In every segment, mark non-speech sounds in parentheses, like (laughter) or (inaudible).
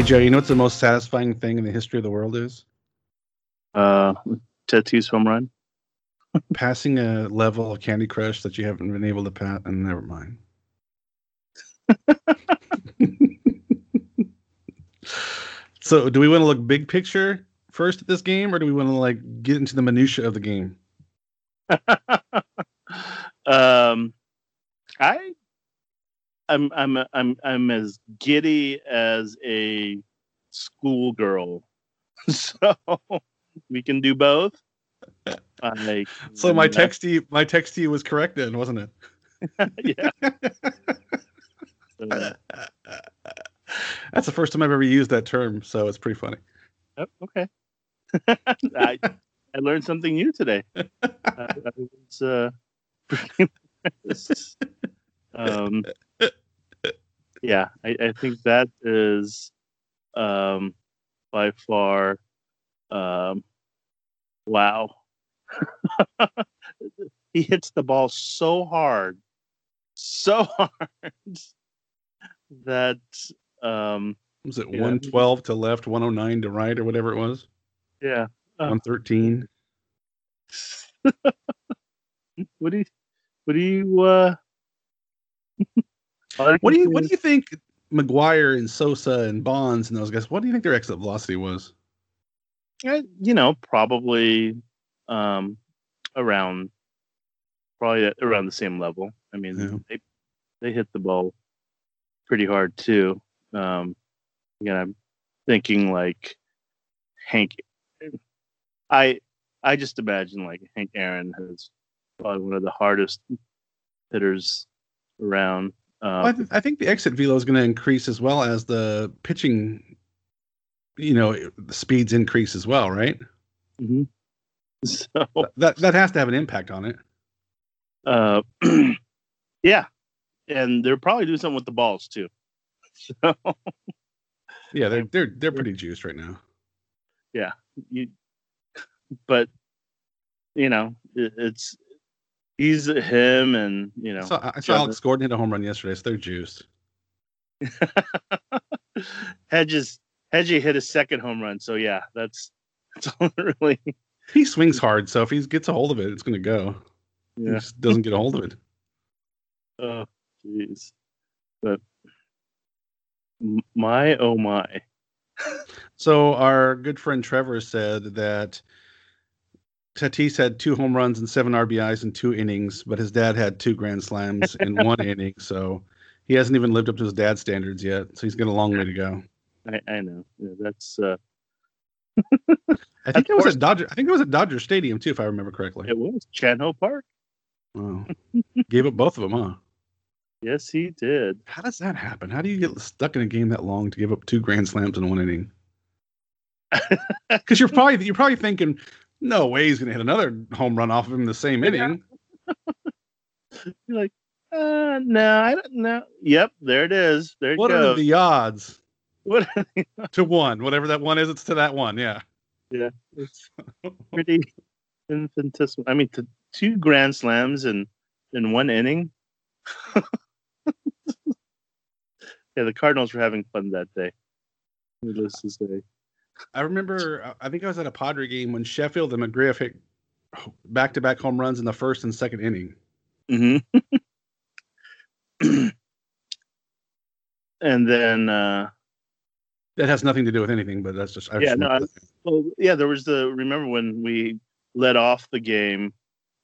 Hey Joe, you know what's the most satisfying thing in the history of the world is? Uh, Tatis home run. (laughs) Passing a level of Candy Crush that you haven't been able to pass, and never mind. (laughs) so, do we want to look big picture first at this game, or do we want to like get into the minutia of the game? (laughs) um, I, I'm I'm I'm I'm as giddy as a schoolgirl, (laughs) so we can do both. I, So my text to you, my text to you was correct then, wasn't it? (laughs) yeah. Uh, (laughs) That's the first time I've ever used that term, so it's pretty funny. oh, okay. I I learned something new today. I was, uh, um, yeah, I, I think that is um, by far um, wow. (laughs) he hits the ball so hard, so (laughs) hard that um, Was it Yeah. 112 to left, 109 to right, or whatever it was? yeah. Uh. 113. (laughs) What do you what do you uh What do you what do you think McGwire and Sosa and Bonds and those guys? What do you think their exit velocity was? Uh, you know, probably um, around probably around the same level. I mean, Yeah. they they hit the ball pretty hard too. Um, know, I'm thinking like Hank. I I just imagine like Hank Aaron has probably one of the hardest hitters around. Um, I, th- I think the exit velo is going to increase as well as the pitching, you know, the speeds increase as well, right? mhm. (laughs) So That that has to have an impact on it. Uh, (clears throat) yeah, and they're probably doing something with the balls too. (laughs) So Yeah, they're they're they're pretty juiced right now. Yeah, you, but you know, it, it's he's him, and you know, I saw, I saw Alex Gordon hit a home run yesterday, so they're juiced. (laughs) Hedges Hedgie hit his second home run. So yeah, that's that's (laughs) all really He swings hard, so if he gets a hold of it, it's going to go. He yeah. just doesn't get a hold of it. (laughs) Oh jeez, but my oh my. So our good friend Trevor said that Tatis had two home runs and seven RBIs in two innings, but his dad had two grand slams in (laughs) one inning. So he hasn't even lived up to his dad's standards yet. So he's got a long way to go. I, I know. Yeah, that's uh, (laughs) I think it was at Dodger. I think it was at Dodger Stadium too, if I remember correctly. it was Chan Ho Park. Wow. Gave up both of them, huh? Yes, he did. How does that happen? How do you get stuck in a game that long to give up two grand slams in one inning? (laughs) Because you're probably you're probably thinking, no way he's gonna hit another home run off of him in the same inning. (laughs) You're like, uh, no, I don't know. Yep, there it is. There it What are the odds (laughs) what? to one? Whatever that one is, it's to that one. Yeah, yeah. It's pretty infinitesimal. I mean, to two grand slams in in one inning. (laughs) yeah, the Cardinals were having fun that day. Needless to say. I remember. I think I was at a Padre game when Sheffield and McGriff hit back-to-back home runs in the first and second inning. Mm-hmm. (clears throat) and then, uh, That has nothing to do with anything, but that's just. I Yeah, just no, that. well, yeah, there was the. Remember when we led off the game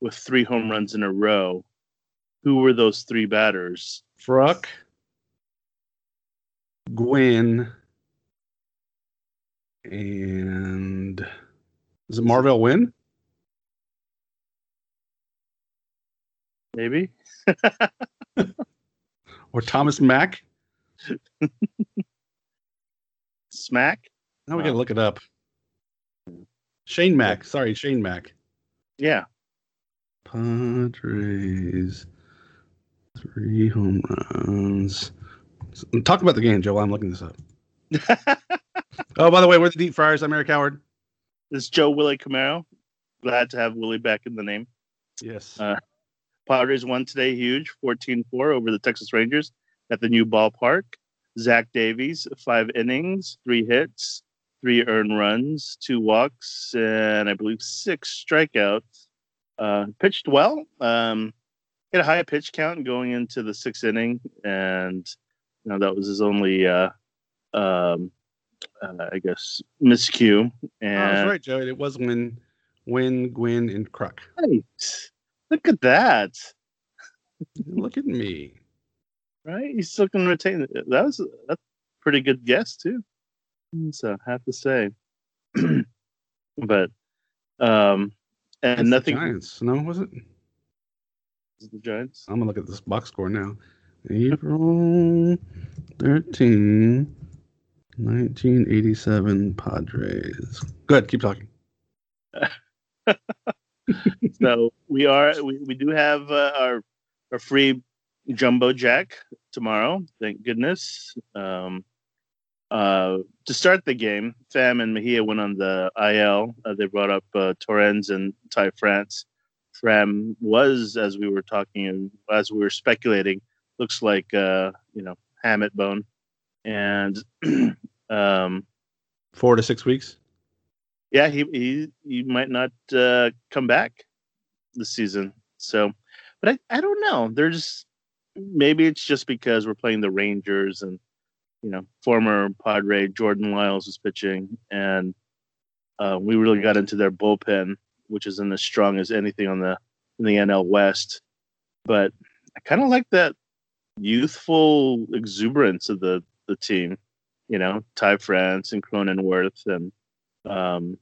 with three home runs in a row? Who were those three batters? Kruk, Gwynn, and is it Marvell Wynne? Maybe. (laughs) or Thomas Mack? (laughs) Smack. Now we gotta look it up. Shane Mack. Sorry, Shane Mack. Yeah. Padres three home runs. Talk about the game, Joe. while I'm looking this up. (laughs) Oh, by the way, we're the Deep Fryers. I'm Eric Howard. this is Joe Willie Camaro. Glad to have Willie back in the name. Yes. Uh, Padres won today huge, 14-4 over the Texas Rangers at the new ballpark. Zach Davies, five innings, three hits, three earned runs, two walks, and I believe six strikeouts. Uh, pitched well. Um, had a high pitch count going into the sixth inning, and you know that was his only, uh, um, uh, I guess, miscue. And I was right, Joe. It was when, when Gwynn and Kruk. Right. Look at that. Look at me. Right, he's still going to retain it. That was that's a pretty good guess too. So I have to say, (clears throat) but um, and That's nothing. The Giants. No, was it? The Giants. I'm gonna look at this box score now. April 13, 1987 Padres. Good. Keep talking. (laughs) so we are we, we do have uh, our our free jumbo jack tomorrow. Thank goodness. Um, uh, to start the game, Pham and Mejia went on the IL. Uh, they brought up uh, Torrens and Ty France. Pham was, as we were talking and as we were speculating, looks like uh, you know hamate bone, and (clears throat) um, Four to six weeks. yeah, he he he might not uh, come back this season. So, but I I don't know. There's maybe it's just because we're playing the Rangers and you know former Padre Jordan Lyles was pitching, and uh, we really got into their bullpen, which isn't as strong as anything on the in the NL West. But I kind of like that youthful exuberance of the the team. You know, Ty France and Cronenworth and um,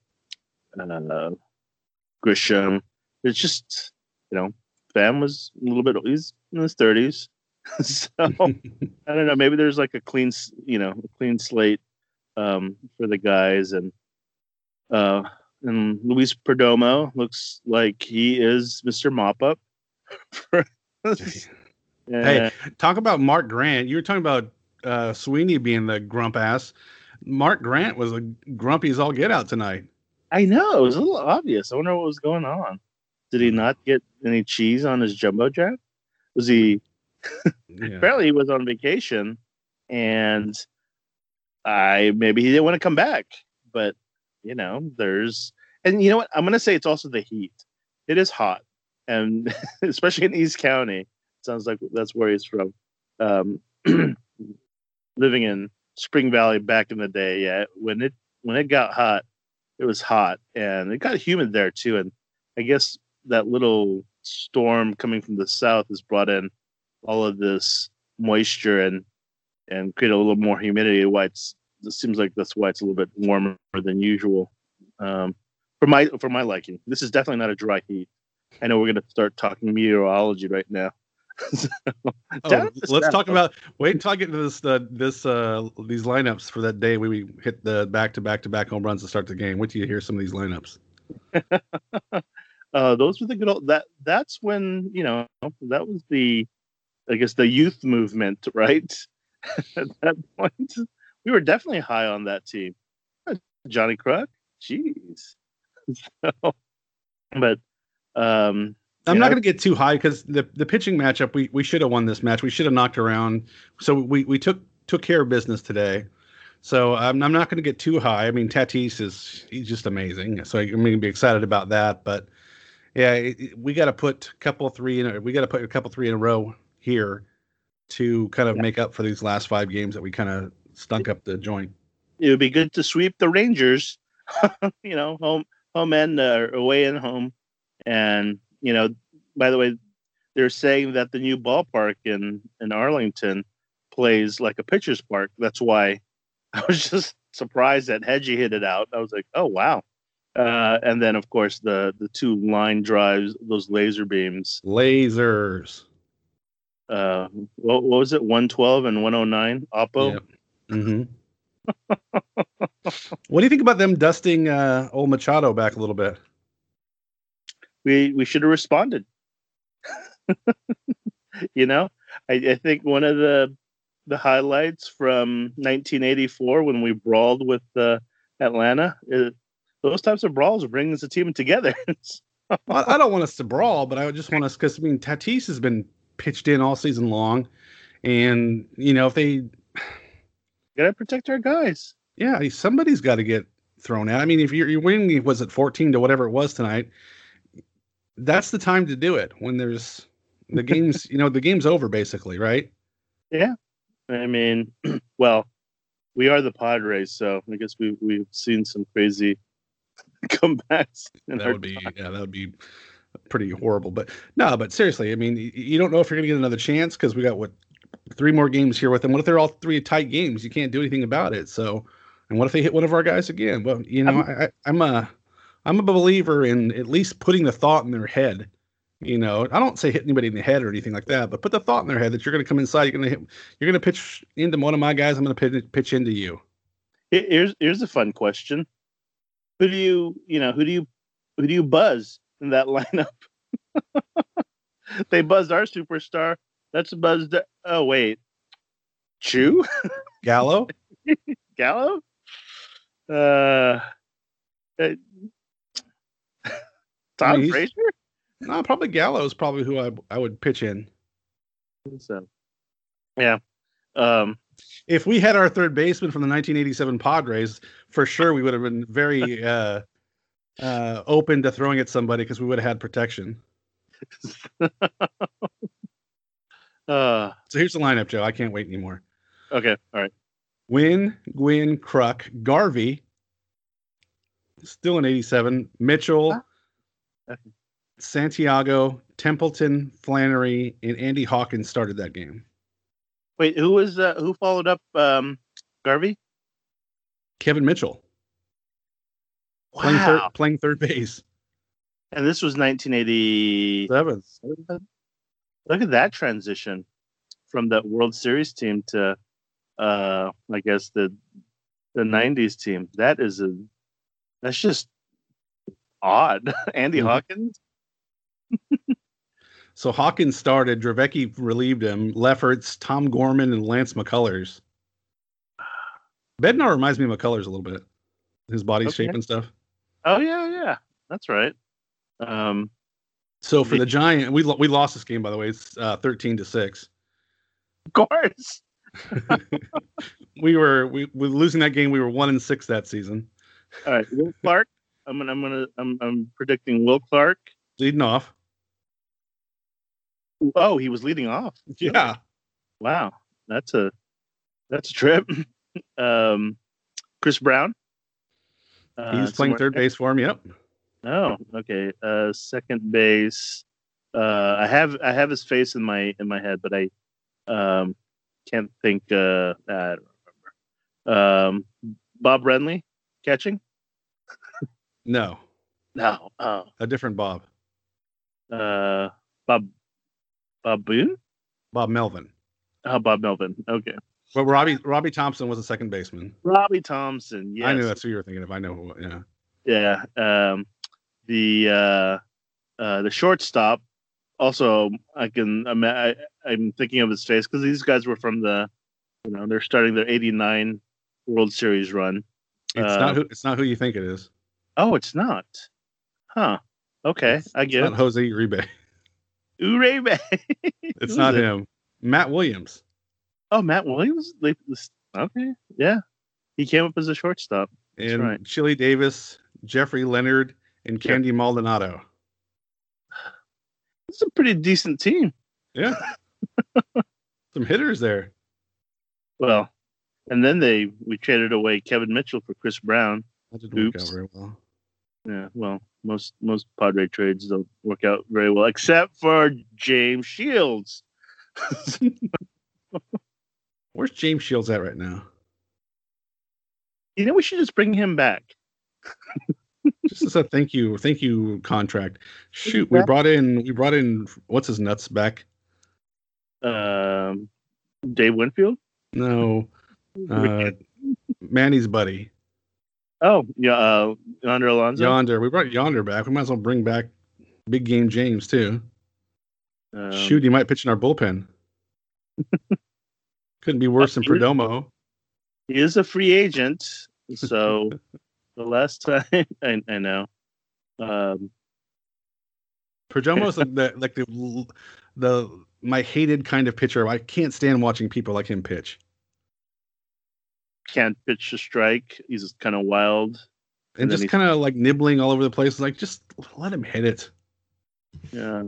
uh, Grisham. It's just, you know, Pham was a little bit, he's in his 30s. (laughs) so (laughs) I don't know. Maybe there's like a clean, you know, a clean slate um, for the guys. And, uh, and Luis Perdomo looks like he is Mr. Mop Up. (laughs) Hey, talk about Mark Grant. You were talking about uh, Sweeney being the grump ass. Mark Grant was a grumpy as all get out tonight. I know it was a little obvious. I wonder what was going on. Did he not get any cheese on his jumbo jet? Was he? (laughs) Yeah. Apparently, he was on vacation, and I maybe he didn't want to come back. But you know, there's and you know what? I'm gonna say it's also the heat. It is hot, and (laughs) especially in East County, sounds like that's where he's from. Um, (clears throat) living in Spring Valley back in the day, yeah, when it when it got hot, it was hot, and it got humid there too. And I guess that little storm coming from the south has brought in all of this moisture and and create a little more humidity. Why it's it seems like that's why it's a little bit warmer than usual. Um, for my for my liking, this is definitely not a dry heat. I know we're gonna start talking meteorology right now. So, (laughs) Oh, down at the let's talk about. Wait until I get to this. Uh, this uh, these lineups for that day when we hit the back to back to back home runs to start the game. Wait till you hear some of these lineups. (laughs) uh, those were the good old that that's when you know that was the I guess the youth movement, (laughs) right? At that point, we were definitely high on that team. Johnny Kruk, jeez. So, but um, I'm Yeah. not going to get too high because the the pitching matchup we we should have won this match. We should have knocked around. So we we took took care of business today. So I'm I'm not going to get too high. I mean, Tatis is he's just amazing. So I'm going to be excited about that. But yeah, it, it- we got to put a couple three in. We got to put a couple three in a row here to kind of Yeah. make up for these last five games that we kind of stunk up the joint. it would be good to sweep the Rangers, (laughs) you know, home home and uh, away and home. And you know, by the way, they're saying that the new ballpark in in Arlington plays like a pitcher's park. That's why (laughs) I was just surprised that Hedgie hit it out. I was like, oh wow. Uh, and then of course the the two line drives, those laser beams. Lasers. Uh, what, what was it? One twelve and one oh nine. Oppo. Yep. hmm (laughs) what do you think about them dusting uh, old Machado back a little bit? We we should have responded. (laughs) you know, I, I think one of the the highlights from 1984 when we brawled with uh, Atlanta, is those types of brawls brings the team together. (laughs) I, I don't want us to brawl, but I just want us because I mean Tatis has been pitched in all season long, and you know if they (sighs) gotta protect our guys. Yeah, somebody's got to get thrown out. I mean, if you're, you're winning, was it 14 to whatever it was tonight? That's the time to do it when there's the game's, you know, the game's over basically, right? Yeah. I mean, (clears throat) well, we are the Padres, so I guess we we've seen some crazy (laughs) comebacks. that would be yeah, that would be pretty horrible. But no, but seriously, I mean, you don't know if you're going to get another chance because we got what three more games here with them. What if they're all three tight games? You can't do anything about it. So, and what if they hit one of our guys again? Well, you know, I'm, I, I'm a I'm a believer in at least putting the thought in their head. You know, I don't say hit anybody in the head or anything like that, but put the thought in their head that you're going to come inside, you're going to hit, you're going to pitch into one of my guys. I'm going to pitch, pitch into you. Here's here's a fun question: Who do you you know who do you who do you buzz in that (laughs) lineup? (laughs) they buzzed our superstar. That's buzzed. Oh wait, Choo, Gallo, (laughs) Gallo. Uh, Tom I mean, Frazier. No, probably Gallo is probably who I I would pitch in. So, yeah. Um, if we had our third baseman from the 1987 Padres, for sure we would have been very (laughs) uh, uh, open to throwing at somebody because we would have had protection. (laughs) uh, so here's the lineup, Joe. I can't wait anymore. Okay, all right. Wynne, Gwynn, Kruk, Garvey, still in 87, Mitchell, Santiago, Templeton, Flannery, and Andy Hawkins started that game. Wait, who was uh, who followed up um, Garvey? Kevin Mitchell. Wow. Playing third, playing third base. And this was 1987. Look at that transition from that World Series team to, uh, I guess the the '90s team. That is a that's just odd. (laughs) Andy mm-hmm. Hawkins. (laughs) so Hawkins started. Dravecky relieved him. Lefferts, Tom Gorman, and Lance McCullers. Bednar reminds me of McCullers a little bit. His body okay. shape and stuff. Oh yeah, yeah, that's right. Um, so for the Giant, we we lost this game by the way. It's uh, thirteen to six. Of course. (laughs) we were we were losing that game. We were one and six that season. All right, Will Clark. I'm gonna I'm gonna I'm I'm predicting Will Clark leading off. Oh, he was leading off. Yeah. Wow, that's a that's a trip. (laughs) um, Chris Brown. Uh, He's playing third base for him. Yep. Oh, okay. Uh, second base. Uh, I have I have his face in my in my head, but I um, can't think. Uh, I don't remember. Um, Bob Brenly catching. No. No. Oh. A different Bob. Uh, Bob. Bob Boone. Bob Melvin. Oh, Bob Melvin. Okay. Well, Robby Robby Thompson was a second baseman. Robby Thompson. Yes. I knew that's who you were thinking of. I know who. Yeah. Yeah. Um, the uh, uh, the shortstop. Also, I can. I'm, I, I'm thinking of his face because these guys were from the, you know, they're starting their '89 World Series run. It's uh, not who. It's not who you think it is. Oh, it's not. Huh. Okay, it's, I get it's it. Jose Uribe. Uribe. (laughs) it's not it? him. Matt Williams. Oh, Matt Williams. Okay, yeah, he came up as a shortstop. That's and right. Chili Davis, Jeffrey Leonard, and Candy. Maldonado. It's a pretty decent team. Yeah, (laughs) some hitters there. Well, and then they we traded away Kevin Mitchell for Chris Brown. That didn't Oops. work out very well. Yeah, well, most most Padre trades don't work out very well, except for James Shields. (laughs) Where's James Shields at right now? You know, we should just bring him back. (laughs) just as a thank you, thank you contract. Shoot, we brought in we brought in what's his nuts back? Um, Dave Winfield. No, uh, Manny's buddy. Oh yeah, uh, Yonder Alonso. Yonder, we brought Yonder back. We might as well bring back Big Game James too. Um, Shoot, he might pitch in our bullpen. (laughs) Couldn't be worse than Perdomo. He is a free agent, so (laughs) the last time (laughs) I, I know. Um, Perdomo's like the like the the my hated kind of pitcher. I can't stand watching people like him pitch. Can't pitch a strike. He's just kind of wild. and, And just kind of like nibbling all over the place. Like just let him hit it Yeah.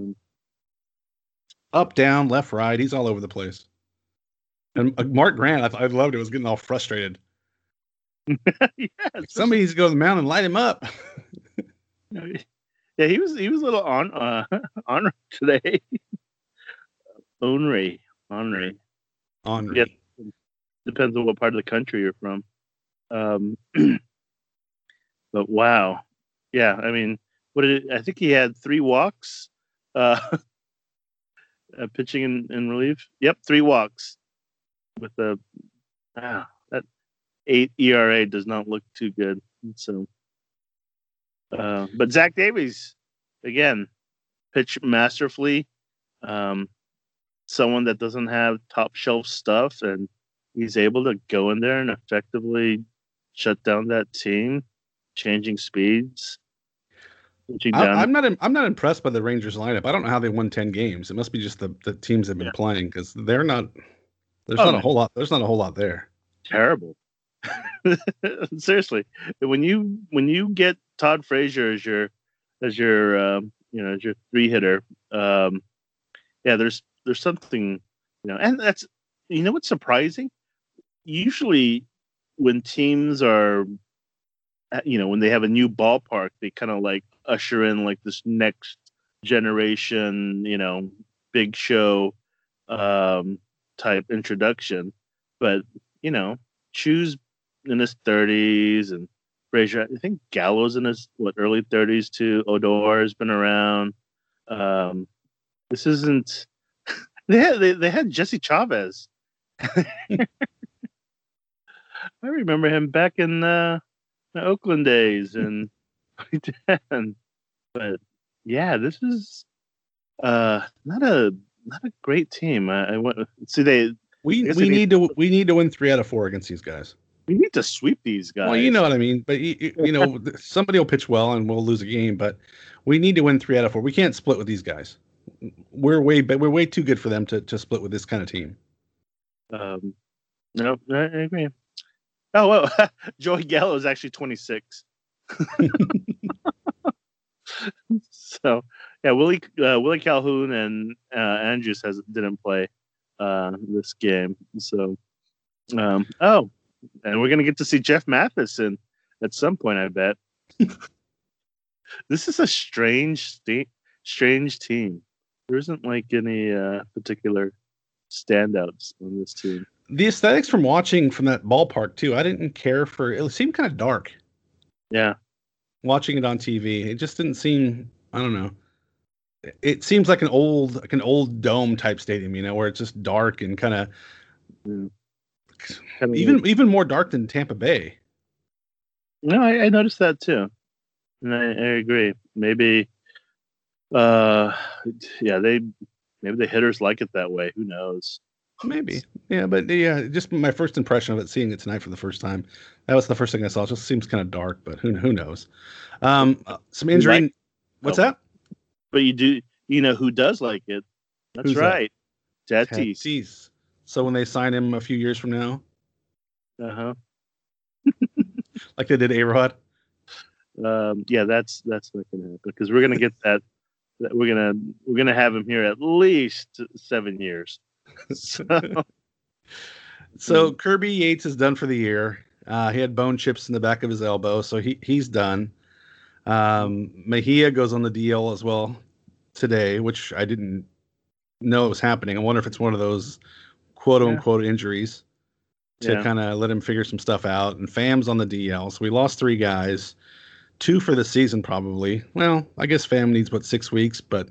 up, down, left, right. He's all over the place. And uh, Mark Grant, I, th- I loved it. Was getting all frustrated. (laughs) yeah, Like, somebody needs to go to the mound and light him up. (laughs) yeah, he was he was a little on uh, (laughs) on today. Onry, Onry. On Yeah. Depends on what part of the country you're from. Um, (clears throat) but wow, yeah. I mean, what did it, I think he had three walks, uh, (laughs) uh, pitching in, in relief. Yep, three walks with the wow that eight ERA does not look too good. So, uh, but Zach Davies again pitch masterfully. Um, someone that doesn't have top shelf stuff and he's able to go in there and effectively shut down that team, changing speeds. I, I'm not. im- not impressed by the Rangers lineup. I don't know how they won ten games. It must be just the, the teams they've been Yeah. playing because they're not. There's Oh, not a whole lot. There's not a whole lot there. terrible. (laughs) Seriously, when you when you get Todd Frazier as your as your um, you know as your three hitter, um, yeah, there's there's something you know, and that's you know what's surprising. Usually, when teams are, uh, you know, when they have a new ballpark, they kind of like usher in like this next generation, you know, big show um, type introduction. But you know, Choo's in his 30s and Frazier. I think Gallo's in his what early 30s too. Odor has been around. Um, this isn't. (laughs) They had they, they had Jesse Chavez. (laughs) I remember him back in uh, the Oakland days and (laughs) 2010. But yeah, this is uh not a not a great team. I, I went see they We we they need to we need to win three out of four against these guys. we need to sweep these guys. Well, you know what I mean. But you, you- know, (laughs) somebody will pitch well and we'll lose a game. But we need to win three out of four. We can't split with these guys. We're way but we're way too good for them to to split with this kind of team. Um, no, I agree. Oh well, (laughs) Joey Gallo is actually 26. (laughs) so yeah, Willie uh, Willie Calhoun and uh, Andrus has didn't play uh, this game. So um, oh, and we're gonna get to see Jeff Matheson at some point. I bet. (laughs) this is a strange sta- strange team. There isn't like any uh, particular standouts on this team. The aesthetics from watching from that ballpark too. I didn't care for it. Seemed kind of dark Yeah. watching it on TV. It just didn't seem. I don't know. It seems like an old like an old dome type stadium, you know, where it's just dark and kind of Mm. Kinda even even more dark than Tampa Bay. No, I, I noticed that too, and I, I agree. Maybe, uh, yeah, they maybe the hitters like it that way. Who knows? Maybe, yeah, but yeah, just my first impression of it, seeing it tonight for the first time, that was the first thing I saw. It just seems kind of dark, but who who knows? Um, uh, some injury. like- what's oh. that? But you do, you know, who does like it? That's Who's that? right, Tatis. Tatis. So when they sign him a few years from now, Uh huh. (laughs) like they did A Rod, Um, yeah, that's that's not gonna happen because we're gonna get that. that we're gonna we're gonna have him here at least seven years. (laughs) So, So Kirby Yates is done for the year. Uh, he had bone chips in the back of his elbow, so he he's done. Um, Mejia goes on the DL as well today, which I didn't know it was happening. I wonder if it's one of those quote Yeah. unquote injuries to Yeah. kind of let him figure some stuff out. And Pham's on the DL, so we lost three guys, two for the season probably. Well, I guess Pham needs what six weeks, but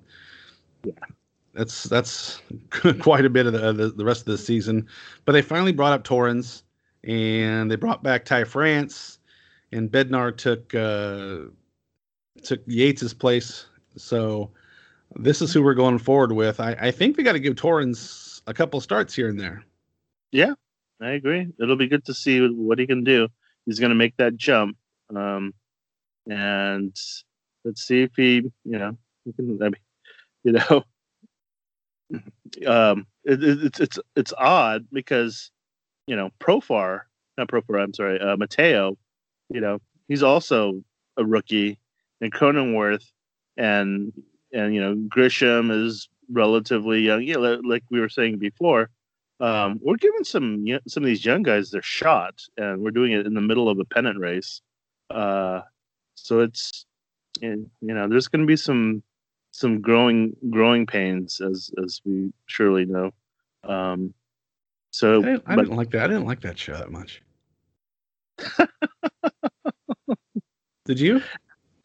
that's that's (laughs) quite a bit of the, the the rest of the season. But they finally brought up Torrens, and they brought back Ty France, and Bednar took uh, took Yates's place. So this is who we're going forward with. I, I think they got to give Torrens a couple starts here and there. Yeah, I agree. It'll be good to see what he can do. He's going to make that jump, um, and let's see if he, you know, he can. (laughs) You know, um, it, it, it's it's it's odd because you know Profar not Profar. I'm sorry, uh, Mateo. You know, he's also a rookie, and Cronenworth, and and you know Grisham is relatively young. Yeah, like we were saying before, um, we're giving some some of these young guys their shot, and we're doing it in the middle of a pennant race. Uh, so it's you know there's going to be some some growing growing pains as as we surely know. Um, so I, didn't, I but, didn't like that. I didn't like that show that much. (laughs) Did you?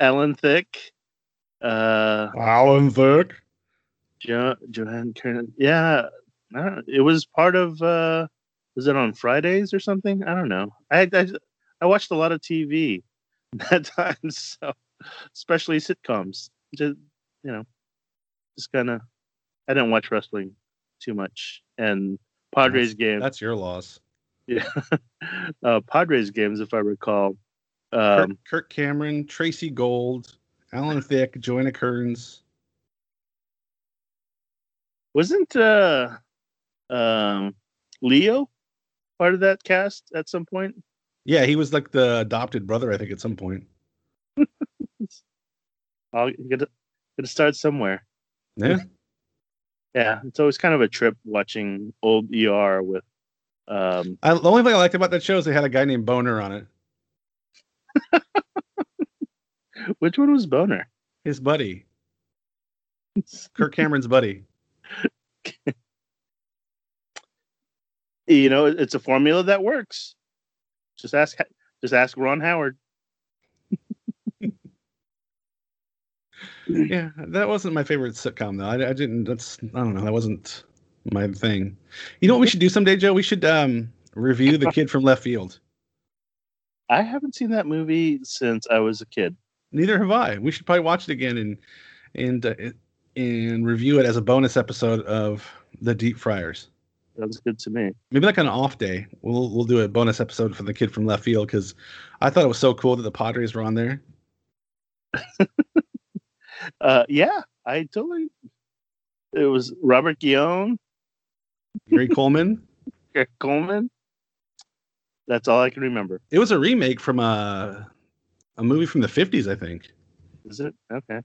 Alan Thicke. Uh, Alan Thicke. Jo- Joanne Kernan. Yeah, it was part of. uh Was it on Fridays or something? I don't know. I I, I watched a lot of TV (laughs) that time, so especially sitcoms. Just you know, just kind of. I didn't watch wrestling too much, and Padres that's, game. That's your loss. Yeah, (laughs) uh, Padres games, if I recall. Um, Kirk, Kirk Cameron, Tracey Gold, Alan Thicke, Joanna Kerns. Wasn't uh, um, Leo part of that cast at some point? Yeah, he was like the adopted brother, I think, at some point. (laughs) I'll get to, get to start somewhere. Yeah. Yeah, it's always kind of a trip watching old ER with. Um, I, the only thing I liked about that show is they had a guy named Boner on it. (laughs) Which one was Boner? His buddy. (laughs) Kirk Cameron's buddy. you know, it's a formula that works. Just ask, just ask Ron Howard. Yeah, that wasn't my favorite sitcom though. I, I, didn't. That's I don't know. That wasn't my thing. You know what we should do someday, Joe? We should um, review the kid from left field. I haven't seen that movie since I was a kid. Neither have I. We should probably watch it again and and uh, and review it as a bonus episode of the Deep Fryers. Sounds good to me. Maybe like an off day, we'll we'll do a bonus episode for the kid from left field because I thought it was so cool that the Padres were on there. (laughs) uh, yeah, I totally. It was Robert Guillaume, Gary (laughs) Coleman, Gary Coleman. That's all I can remember. It was a remake from a a movie from the fifties, I think. Is it okay?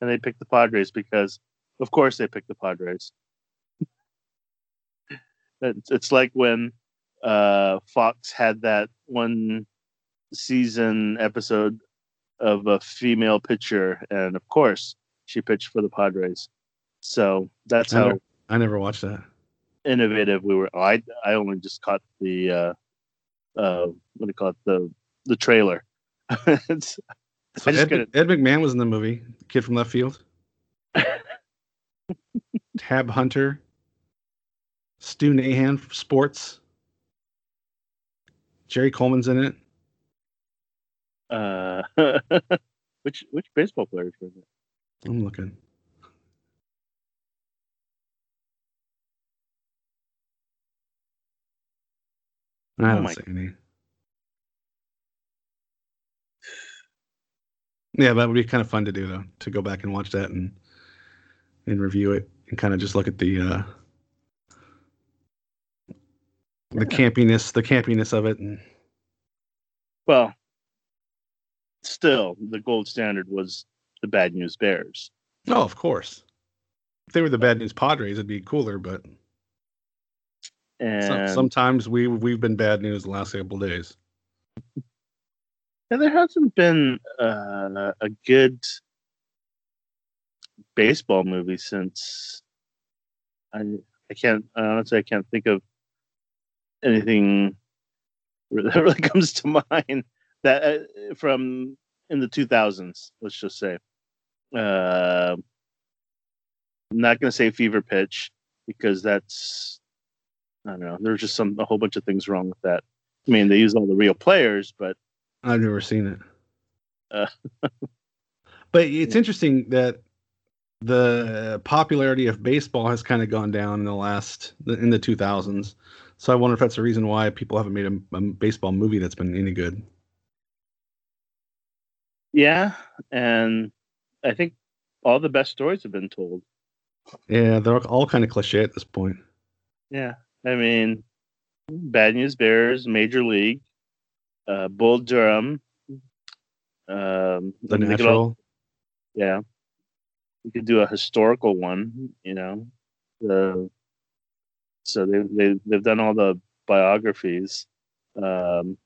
And they picked the Padres because, of course, they picked the Padres. (laughs) it's, it's like when uh, Fox had that one season episode of a female pitcher, and of course she pitched for the Padres. So that's I how never, I never watched that. Innovative we were. I I only just caught the uh, uh, what do you call it the the trailer. (laughs) so Ed, Ed, McMahon was in the movie, Kid from Left Field. (laughs) Tab Hunter, Stu Nahan, Sports. Jerry Coleman's in it. Uh, (laughs) which which baseball players were it? I'm looking. I oh don't see any. Yeah, that would be kind of fun to do though, to go back and watch that and and review it and kind of just look at the uh the campiness, the campiness of it and well, still the gold standard was the bad news bears. Oh, of course. If they were the bad news Padres, it'd be cooler, but and sometimes we we've been bad news the last couple days. And there hasn't been uh, a good baseball movie since I I can't honestly I can't think of anything (laughs) that really comes to mind that uh, from in the 2000s let's just say. Uh, I'm not going to say fever pitch because that's I don't know there's just some a whole bunch of things wrong with that. I mean they use all the real players but I've never seen it. Uh, (laughs) but it's interesting that the popularity of baseball has kind of gone down in the last in the 2000s so i wonder if that's the reason why people haven't made a, a baseball movie that's been any good yeah and i think all the best stories have been told yeah they're all kind of cliche at this point yeah i mean Bad News Bears, Major League, uh, Bull Durham, um, The it all- yeah, we could do a historical one. You know, the so they they they've done all the biographies. Um,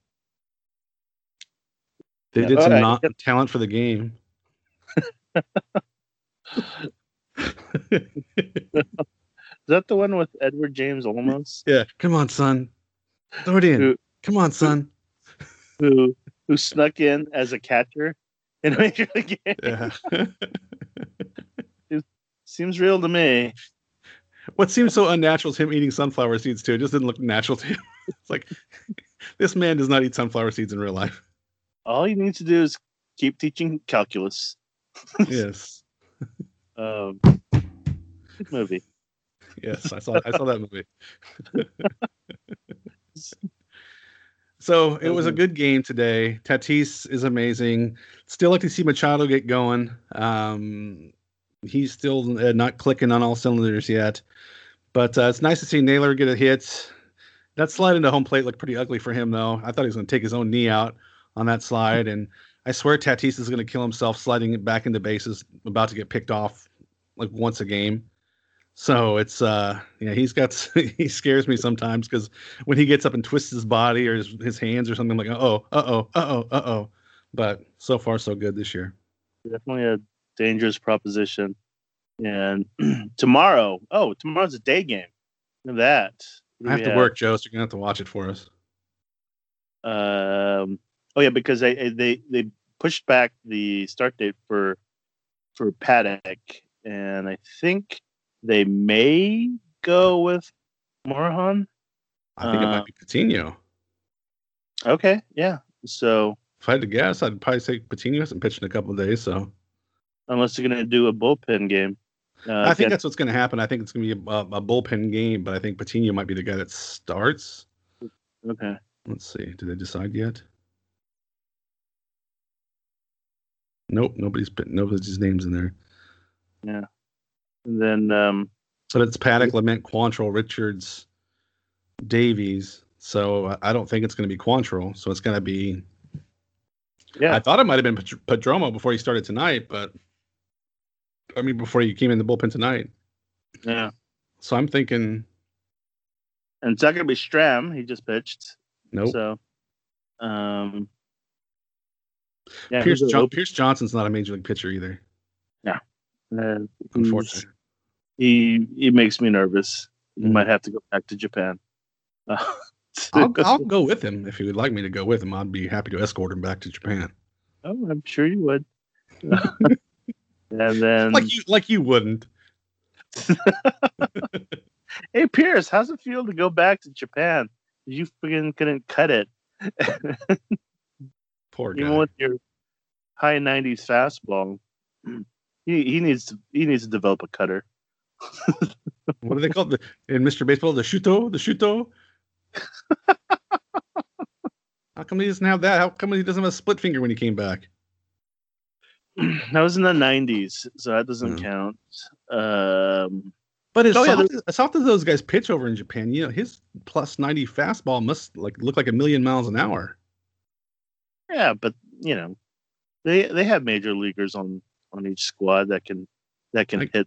They did some not talent for the game. (laughs) is that the one with Edward James Olmos, yeah, come on, son. Throw it in. Who- Come on, son. who who snuck in as a catcher in (laughs) a major league game? Yeah. (laughs) Seems real to me. what seems so unnatural is him eating sunflower seeds too. It just didn't look natural to him. it's like this man does not eat sunflower seeds in real life. All you need to do is keep teaching calculus. (laughs) Yes. (laughs) Um, good movie. Yes, I saw I saw that movie. (laughs) so it was a good game today. Tatis is amazing. Still like to see Machado get going. Um, he's still uh, not clicking on all cylinders yet, but uh, it's nice to see Naylor get a hit. That slide into home plate looked pretty ugly for him, though. I thought he was going to take his own knee out on that slide, and I swear Tatis is going to kill himself sliding it back into bases, about to get picked off like once a game. So it's uh yeah he's got (laughs) he scares me sometimes because when he gets up and twists his body or his, his hands or something I'm like oh uh oh uh oh uh oh but so far so good this year Definitely a dangerous proposition. And (clears throat) tomorrow, oh, tomorrow's a day game. Look at that. I have to work Joe so you're gonna have to watch it for us Um, oh yeah, because they they they pushed back the start date for for Paddock, and I think they may go with Morejon. I think it Uh, might be Patino Okay, yeah. So if I had to guess I'd probably say Patino hasn't pitched in a couple of days so unless they're gonna do a bullpen game, uh, I think that's what's gonna happen I think it's gonna be a, a bullpen game but I think Patino might be the guy that starts okay. let's see did they decide yet nope nobody's put nobody's names in there Yeah. And then um, But it's Paddock, Lamet, Quantrill, Richards, Davies. So I- don't think it's going to be Quantrill. So it's going to be. yeah, I thought it might have been Pad- Padromo before he started tonight, but I mean before he came in the bullpen tonight. yeah. So I'm thinking, And it's not gonna be Strahm. He just pitched. nope. So, um, yeah, Pierce, jo- Pierce Johnson's not a major league pitcher either. uh, he's- Unfortunately, he he makes me nervous. He Mm. might have to go back to Japan. Uh, (laughs) I'll, I'll go with him if he would like me to go with him. I'd be happy to escort him back to Japan. oh, I'm sure you would. (laughs) and then, Like you, like you wouldn't. (laughs) hey Pierce, how's it feel to go back to Japan? You freaking couldn't cut it, Poor guy. even with your high 90s fastball. (clears throat) He he needs to he needs to develop a cutter. (laughs) what do they call it? In Mr. Baseball? The shuto? The shuto? (laughs) How come he doesn't have that? How come he doesn't have a split finger when he came back? (clears throat) that was in the 90s, so that doesn't Yeah. count. Um, But as, Oh, yeah, as soft as those guys pitch over in Japan, you know, his plus 90 fastball must like look like a million miles an hour. Yeah, but you know, they they have major leaguers on on each squad that can that can Like- hit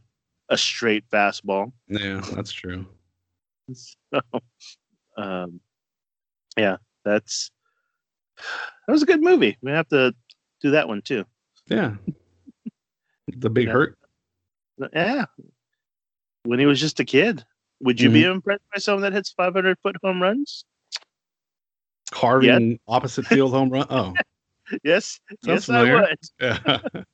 a straight fastball. Yeah, that's true. (laughs) So, um, yeah, that's that was a good movie. We have to do that one too. Yeah. The big Yeah. hurt. Yeah, when he was just a kid, would you be impressed by someone that hits 500 foot home runs? Carving opposite field home run. Oh, (laughs) Yes, Sounds yes, I familiar. would. (laughs) yeah.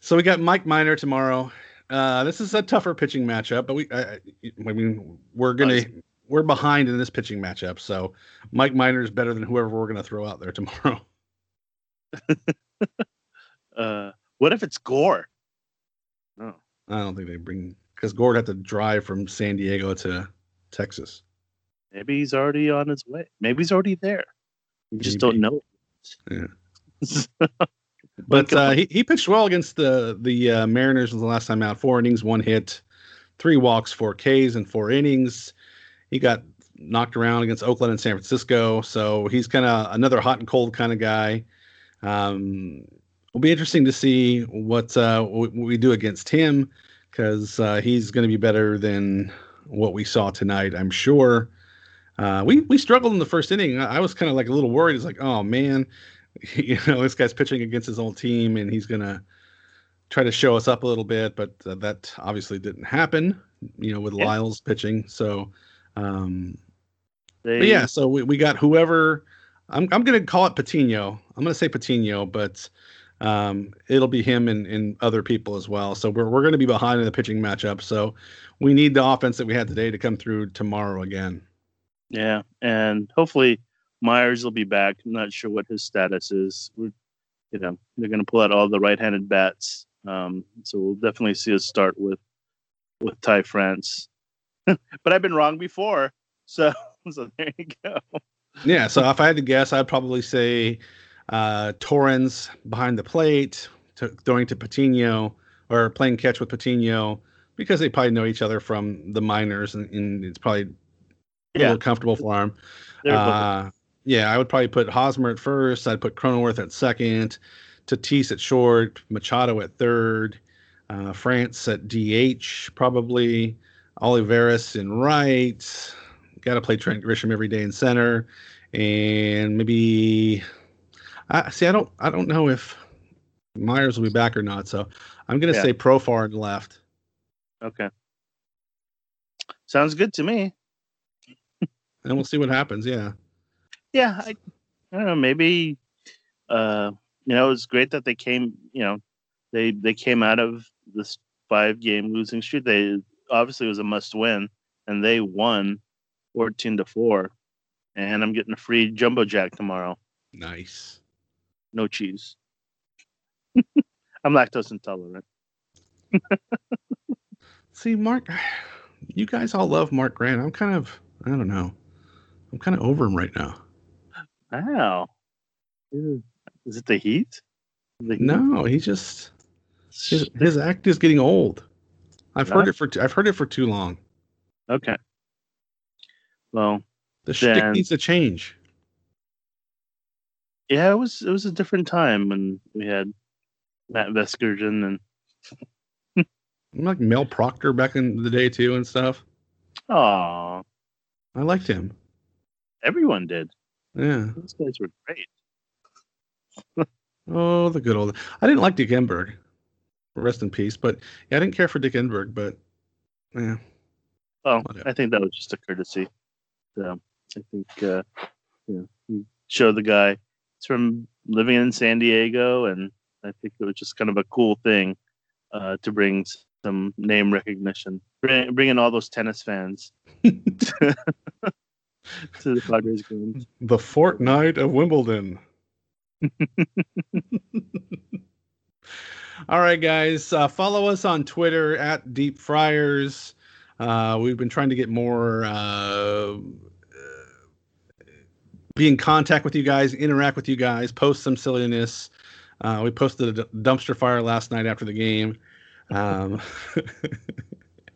so we got Mike Minor tomorrow. Uh, this is a tougher pitching matchup, but we, I, I mean, we're gonna we're behind in this pitching matchup. So Mike Minor is better than whoever we're gonna throw out there tomorrow. (laughs) Uh, what if it's Gore? Oh, I don't think they bring because Gord had to drive from San Diego to Texas. Maybe he's already on his way. Maybe he's already there. We just Maybe. don't know. Yeah. (laughs) But uh, he, he pitched well against the the uh, Mariners the last time out. Four innings, one hit, three walks, four Ks, and four innings. he got knocked around against Oakland and San Francisco, so he's kind of another hot and cold kind of guy. Um, it'll be interesting to see what uh, what we do against him because uh, he's going to be better than what we saw tonight, I'm sure. Uh, we we struggled in the first inning. I, was kind of like a little worried. It's like, oh man, (laughs) you know, this guy's pitching against his old team, and he's gonna try to show us up a little bit. But uh, that obviously didn't happen. You know, with yeah. Lyles pitching. So, um, they... yeah. So we, we got whoever. I'm I'm gonna call it Patino. I'm gonna say Patino, but um, it'll be him and, and other people as well. So we're we're gonna be behind in the pitching matchup. So we need the offense that we had today to come through tomorrow again. Yeah, and hopefully Myers will be back. I'm not sure what his status is. We're, you know, they're going to pull out all the right-handed bats, um, so we'll definitely see us start with with Ty France. (laughs) but I've been wrong before, so (laughs) so there you go. Yeah, so if I had to guess, I'd probably say uh, Torrens behind the plate, to, throwing to Patino or playing catch with Patino because they probably know each other from the minors, and, and it's probably yeah. a little comfortable for him. Uh, yeah, I would probably put Hosmer at first. I'd put Cronenworth at second, Tatis at short, Machado at third, uh, France at DH probably, Olivares in right. Got to play Trent Grisham every day in center, and maybe. I see. I don't. I don't know if Myers will be back or not. So I'm gonna yeah. say Profar and left. Okay. Sounds good to me and we'll see what happens. Yeah. Yeah, I, I don't know. Maybe, uh, you know, it's great that they came. You know, they they came out of this five game losing streak. They obviously was a must win, and they won fourteen to four. And I'm getting a free jumbo jack tomorrow. Nice. No cheese. (laughs) I'm lactose intolerant. See, Mark, (sighs) you guys all love Mark Grant. I'm kind of, I don't know. I'm kind of over him right now. Wow. Is it the heat? The heat? No, he just his, his act is getting old. I've heard it for I've heard it for too long. Okay. Well, the shtick needs to change. Yeah, it was it was a different time when we had Matt Vasgersian and (laughs) like Mel Proctor back in the day too and stuff. Oh, I liked him. Everyone did. Yeah. Those guys were great. (laughs) oh, the good old. I didn't like Dick Enberg. Rest in peace. But yeah, I didn't care for Dick Enberg, but yeah. Well, Whatever. I think that was just a courtesy. So I think uh, you show the guy. It's from living in San Diego, and I think it was just kind of a cool thing uh, to bring some name recognition, bring, bring in all those tennis fans. (laughs) (laughs) (laughs) to the Padres. The fortnight of Wimbledon. (laughs) All right, guys. Uh, follow us on Twitter at Deep Friars. Uh, we've been trying to get more, uh, be in contact with you guys, interact with you guys, post some silliness. Uh, we posted a dumpster fire last night after the game. Um, (laughs)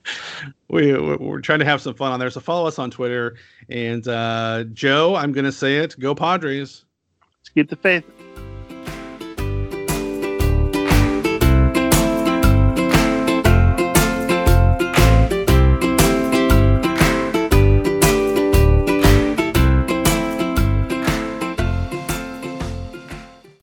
(laughs) we we're trying to have some fun on there. So follow us on Twitter. And uh, Joe, I'm going to say it. Go Padres. Let's get the faith.